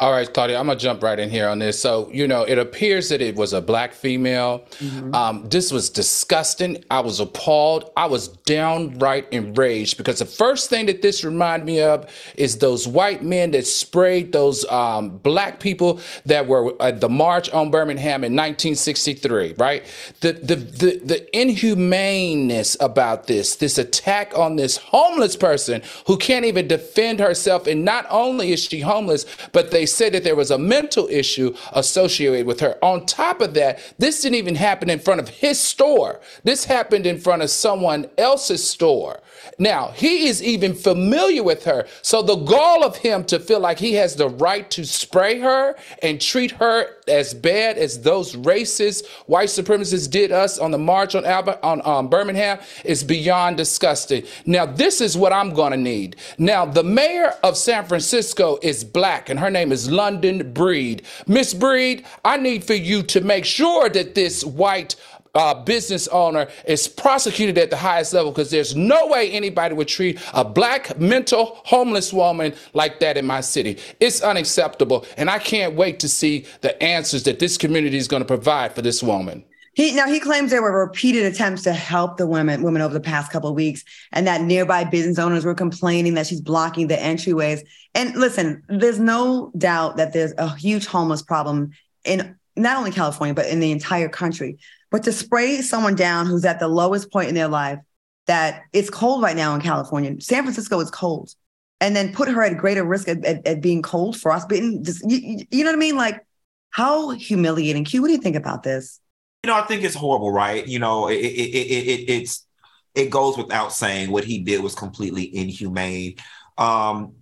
All right, Claudia, I'm gonna jump right in here on this. So, you know, it appears that it was a black female. Mm-hmm. Um, this was disgusting. I was appalled. I was downright enraged because the first thing that this reminded me of is those white men that sprayed those um, black people that were at the march on Birmingham in 1963. Right? The the the, the inhumaneness about this, this attack on this homeless person who can't even defend herself, and not only is she homeless, but they said that there was a mental issue associated with her. On top of that, this didn't even happen in front of his store. This happened in front of someone else's store. Now, he is even familiar with her. So the gall of him to feel like he has the right to spray her and treat her as bad as those racist white supremacists did us on the march on Albert on um, Birmingham is beyond disgusting. Now, this is what I'm going to need. Now, the mayor of San Francisco is black and her name is London Breed. Miss Breed, I need for you to make sure that this white uh, business owner is prosecuted at the highest level because there's no way anybody would treat a black mental homeless woman like that in my city. It's unacceptable. And I can't wait to see the answers that this community is going to provide for this woman. He now he claims there were repeated attempts to help the women women over the past couple of weeks, and that nearby business owners were complaining that she's blocking the entryways. And listen, there's no doubt that there's a huge homeless problem in not only California but in the entire country. But to spray someone down who's at the lowest point in their life, that it's cold right now in California. San Francisco is cold, and then put her at greater risk at, at, at being cold, frostbitten. Just, you, you know what I mean? Like how humiliating. Q, what do you think about this? You know, I think it's horrible, right? You know, it, it, it, it it's it goes without saying what he did was completely inhumane. Um,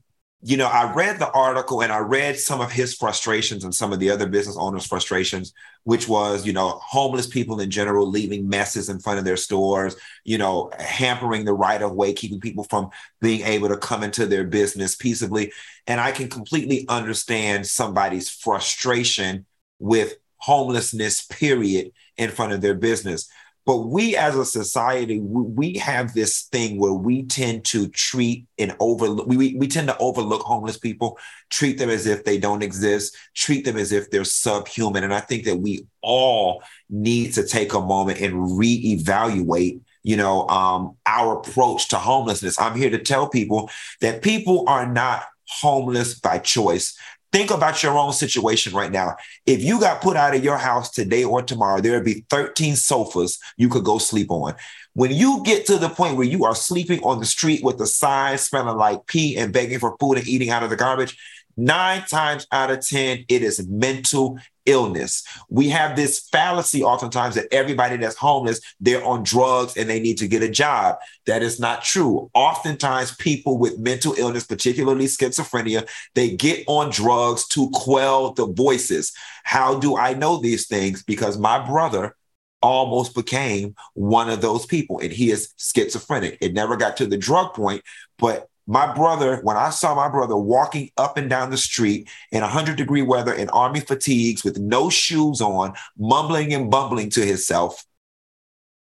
you know, I read the article and I read some of his frustrations and some of the other business owners' frustrations, which was, you know, homeless people in general leaving messes in front of their stores, you know, hampering the right of way, keeping people from being able to come into their business peaceably. And I can completely understand somebody's frustration with homelessness, period, in front of their business. But we as a society, we, have this thing where we tend to treat and overlook, we, we tend to overlook homeless people, treat them as if they don't exist, treat them as if they're subhuman. And I think that we all need to take a moment and reevaluate you know um, our approach to homelessness i'm here to tell people that people are not homeless by choice Think about your own situation right now. If you got put out of your house today or tomorrow, there would be 13 sofas you could go sleep on. When you get to the point where you are sleeping on the street with the sign smelling like pee and begging for food and eating out of the garbage, nine times out of 10, it is mental illness. We have this fallacy oftentimes that everybody that's homeless, they're on drugs and they need to get a job. That is not true. Oftentimes, people with mental illness, particularly schizophrenia, they get on drugs to quell the voices. How do I know these things? Because my brother almost became one of those people and he is schizophrenic. It never got to the drug point, but my brother, when I saw my brother walking up and down the street in 100 degree weather in army fatigues with no shoes on, mumbling and bumbling to himself,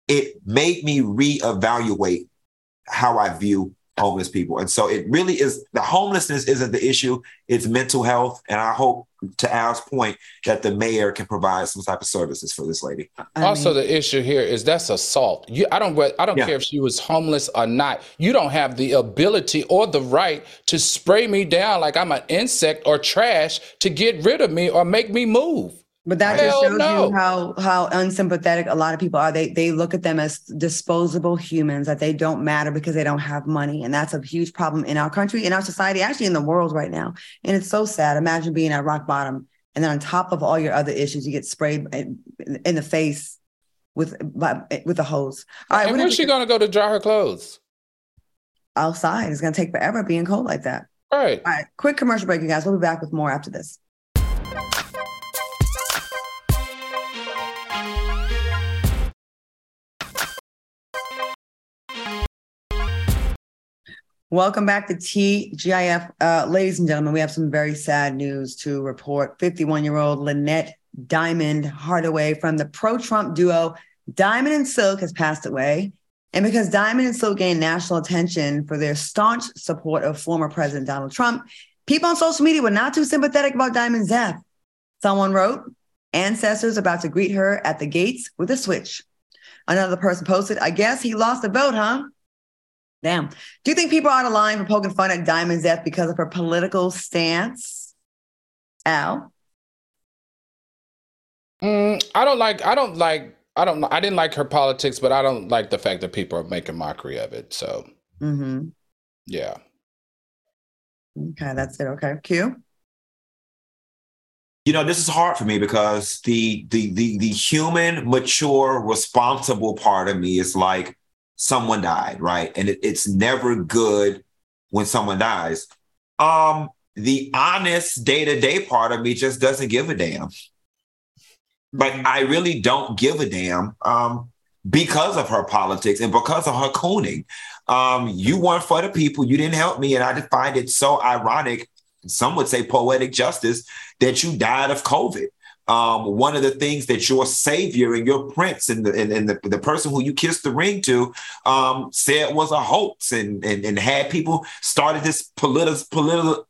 it made me reevaluate how I view homeless people. And so it really is the homelessness isn't the issue, it's mental health. And I hope, to Al's point, that the mayor can provide some type of services for this lady. also, the issue here is that's assault. You, I don't, I don't yeah. care if she was homeless or not. You don't have the ability or the right to spray me down like I'm an insect or trash to get rid of me or make me move. But that Hell just shows no. you how how unsympathetic a lot of people are. They they look at them as disposable humans that they don't matter because they don't have money, and that's a huge problem in our country, in our society, actually in the world right now. And it's so sad. Imagine being at rock bottom, and then on top of all your other issues, you get sprayed in, the face with by, with a hose. All right, and where's she gonna go to dry her clothes? Outside. It's gonna take forever being cold like that. All right. All right. Quick commercial break, you guys. We'll be back with more after this. Welcome back to TGIF. Uh, ladies and gentlemen, we have some very sad news to report. 51 year old Lynette Diamond Hardaway from the pro Trump duo Diamond and Silk has passed away. And because Diamond and Silk gained national attention for their staunch support of former President Donald Trump, people on social media were not too sympathetic about Diamond's death. Someone wrote, Ancestors about to greet her at the gates with a switch. Another person posted, I guess he lost the vote, huh? Damn. Do you think people are out of line for poking fun at Diamond's death because of her political stance? Al? Mm, I don't like, I don't like, I don't I didn't like her politics, but I don't like the fact that people are making mockery of it. So, mm-hmm. yeah. Okay, that's it. Okay. Q? you know this is hard for me because the the the the human mature responsible part of me is like someone died, right? And it, it's never good when someone dies. Um, the honest day to day part of me just doesn't give a damn. But I really don't give a damn um, because of her politics and because of her cooning. Um, you weren't for the people, you didn't help me. And I find it so ironic, some would say poetic justice, that you died of COVID um, one of the things that your savior and your prince and the, and, and the, the person who you kissed the ring to um, said was a hoax and, and, and had people started this political, political,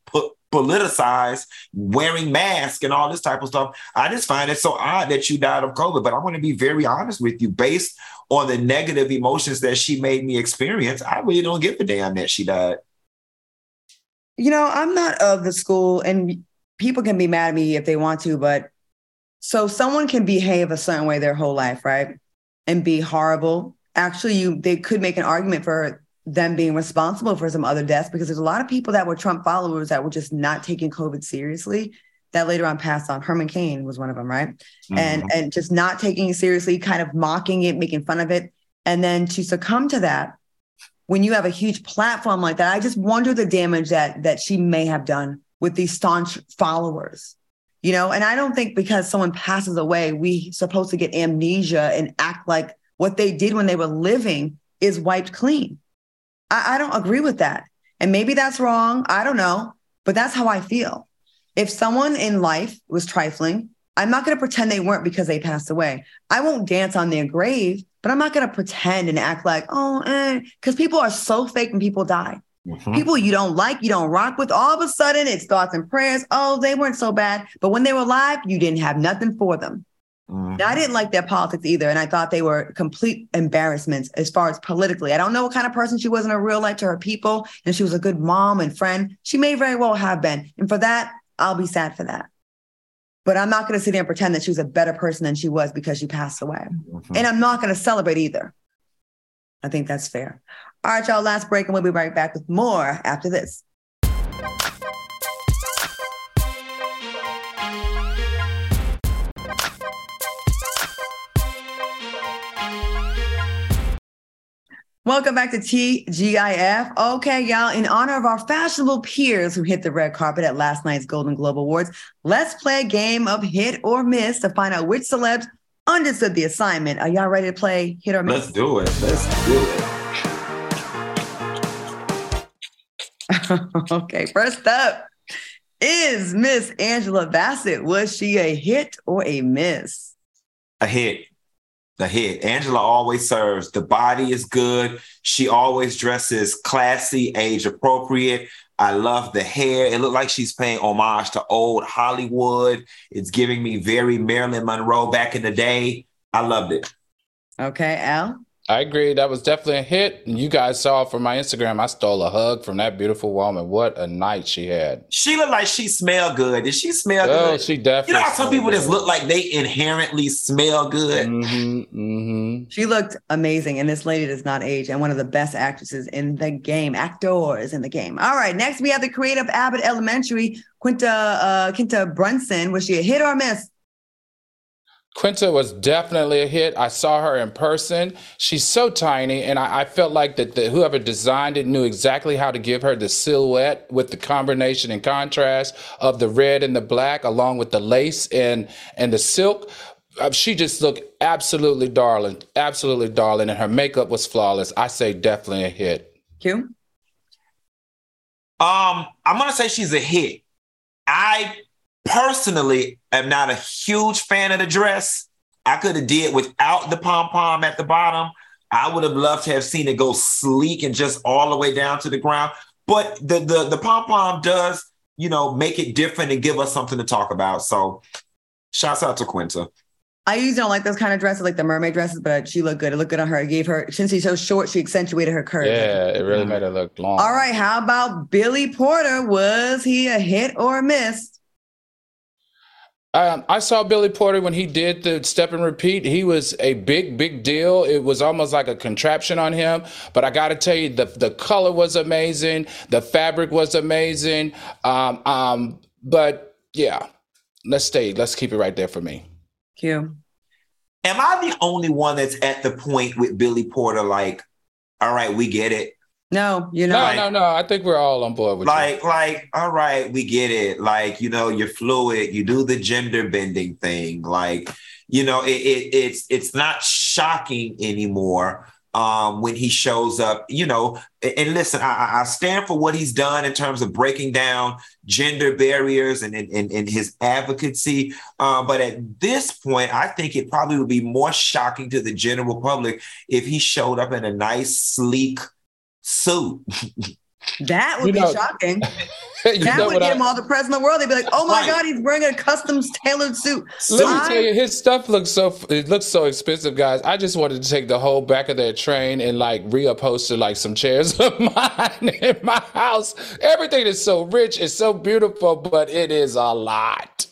politicized, wearing masks and all this type of stuff. I just find it so odd that you died of COVID. But I want to be very honest with you, based on the negative emotions that she made me experience, I really don't give a damn that she died. You know, I'm not of the school, and people can be mad at me if they want to, but so someone can behave a certain way their whole life, right? And be horrible. Actually, you they could make an argument for them being responsible for some other deaths because there's a lot of people that were Trump followers that were just not taking COVID seriously that later on passed on. Herman Cain was one of them, right? Mm-hmm. And and just not taking it seriously, kind of mocking it, making fun of it, and then to succumb to that when you have a huge platform like that, I just wonder the damage that that she may have done with these staunch followers. You know, and I don't think because someone passes away, we supposed to get amnesia and act like what they did when they were living is wiped clean. I, I don't agree with that. And maybe that's wrong. I don't know, but that's how I feel. If someone in life was trifling, I'm not going to pretend they weren't because they passed away. I won't dance on their grave, but I'm not going to pretend and act like, oh, eh, because people are so fake when people die. Mm-hmm. People you don't like, you don't rock with, all of a sudden it's thoughts and prayers. Oh, they weren't so bad. But when they were alive, you didn't have nothing for them. Mm-hmm. Now, I didn't like their politics either. And I thought they were complete embarrassments as far as politically. I don't know what kind of person she was in her real life to her people. And she was a good mom and friend. She may very well have been. And for that, I'll be sad for that. But I'm not going to sit there and pretend that she was a better person than she was because she passed away. Mm-hmm. And I'm not going to celebrate either. I think that's fair. All right, y'all, last break, and we'll be right back with more after this. Welcome back to TGIF. Okay, y'all, in honor of our fashionable peers who hit the red carpet at last night's Golden Globe Awards, let's play a game of hit or miss to find out which celebs understood the assignment. Are y'all ready to play hit or miss? Let's do it. Let's do it. *laughs* okay, first up is Miss Angela Bassett. Was she a hit or a miss? A hit the hit. Angela always serves. The body is good. She always dresses classy, age appropriate. I love the hair. It looked like she's paying homage to old Hollywood. It's giving me very Marilyn Monroe back in the day. I loved it. Okay, Al. I agree. That was definitely a hit. And you guys saw from my Instagram, I stole a hug from that beautiful woman. What a night she had. She looked like she smelled good. Did she smell oh, good? she definitely. You know how some people good. just look like they inherently smell good? Mm-hmm, mm-hmm. She looked amazing. And this lady does not age and one of the best actresses in the game, actors in the game. All right. Next, we have the creative Abbott Elementary, Quinta, uh, Quinta Brunson. Was she a hit or a miss? Quinta was definitely a hit. I saw her in person. She's so tiny, and I, I felt like that the, whoever designed it knew exactly how to give her the silhouette with the combination and contrast of the red and the black, along with the lace and and the silk. Uh, she just looked absolutely darling, absolutely darling, and her makeup was flawless. I say definitely a hit. Q. Um, I'm gonna say she's a hit. I personally am not a huge fan of the dress. I could have did without the pom pom at the bottom. I would have loved to have seen it go sleek and just all the way down to the ground. But the the the pom pom does, you know, make it different and give us something to talk about. So, shouts out to Quinta. I usually don't like those kind of dresses, like the mermaid dresses, but she looked good. It looked good on her. It gave her, since she's so short, she accentuated her curves. Yeah, it really mm-hmm. made her look long. All right, how about Billy Porter? Was he a hit or a miss? Um, I saw Billy Porter when he did the step and repeat. He was a big, big deal. It was almost like a contraption on him. But I got to tell you, the the color was amazing. The fabric was amazing. Um, um, but yeah, let's stay. Let's keep it right there for me. Q. Am I the only one that's at the point with Billy Porter? Like, all right, we get it. No, you know. No, like, no, no. I think we're all on board with like, you. like, all right, we get it. Like, you know, you're fluid. You do the gender bending thing. Like, you know, it, it it's it's not shocking anymore um, when he shows up. You know, and listen, I, I stand for what he's done in terms of breaking down gender barriers and and, and his advocacy. Uh, but at this point, I think it probably would be more shocking to the general public if he showed up in a nice, sleek suit. That would You be know- shocking. *laughs* you that know would what get I- him all the press in the world. They'd be like, "Oh my Right. god, he's wearing a custom tailored suit." Let me tell you, his stuff looks so it looks so expensive, guys. I just wanted to take the whole back of that train and like reupholster like some chairs *laughs* of mine in my house. Everything is so rich, it's so beautiful, but it is a lot.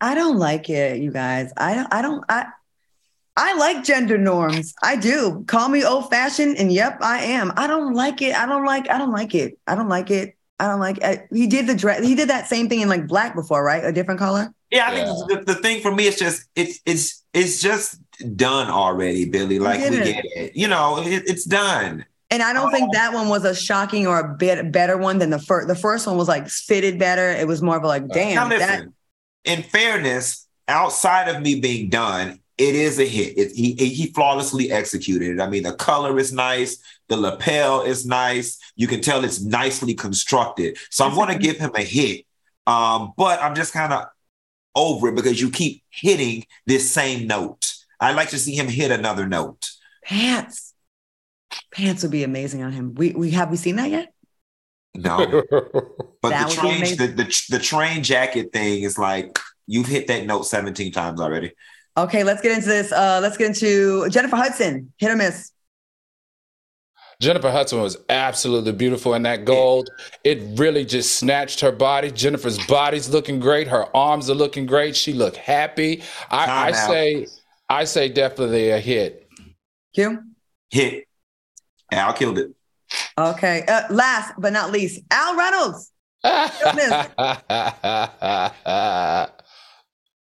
I don't like it, you guys. I don't. I don't. I. I like gender norms. I do. Call me old fashioned, and yep, I am. I don't like it. I don't like. I don't like it. I don't like it. I don't like. I, he did the dress. He did that same thing in like black before, right? A different color. Yeah, I think the, the thing for me is just it's it's it's just done already, Billy. Like we get it. You know, it, it's done. And I don't think um, that one was a shocking or a bit better one than the first. The first one was like fitted better. It was more of a like, Now damn, that in fairness, outside of me being done, it is a hit. It, he he flawlessly executed it. I mean, the color is nice, the lapel is nice. You can tell it's nicely constructed. So I'm going to give him a hit. Um, but I'm just kind of over it because you keep hitting this same note. I'd like to see him hit another note. pants. Pants would be amazing on him. We we have we seen that yet? No, *laughs* but That the would train the, the the train jacket thing is like you've hit that note 17 times already. Okay, let's get into this. Uh, let's get into Jennifer Hudson. Hit or miss? Jennifer Hudson was absolutely beautiful in that gold. It really just snatched her body. Jennifer's body's looking great. Her arms are looking great. She looked happy. I, I say, I say definitely a hit. Q. Hit. Al killed it. Okay. Uh, last but not least, Al Reynolds. *laughs* *laughs*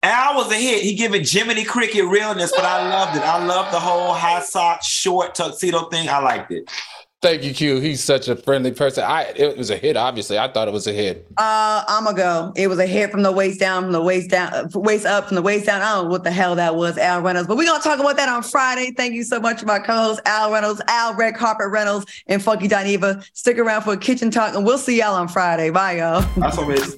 Al was a hit. He giving Jiminy Cricket realness, but I loved it. I loved the whole high socks, short tuxedo thing. I liked it. Thank you, Q. He's such a friendly person. I it was a hit. Obviously, I thought it was a hit. Uh, I'm gonna go. It was a hit from the waist down, from the waist down, uh, waist up, from the waist down. I don't know what the hell that was, Al Reynolds. But we're gonna talk about that on Friday. Thank you so much, my co-host Al Reynolds, Al Red Carpet Reynolds, and Funky Dineva. Stick around for a kitchen talk, and we'll see y'all on Friday. Bye, y'all. That's what it is.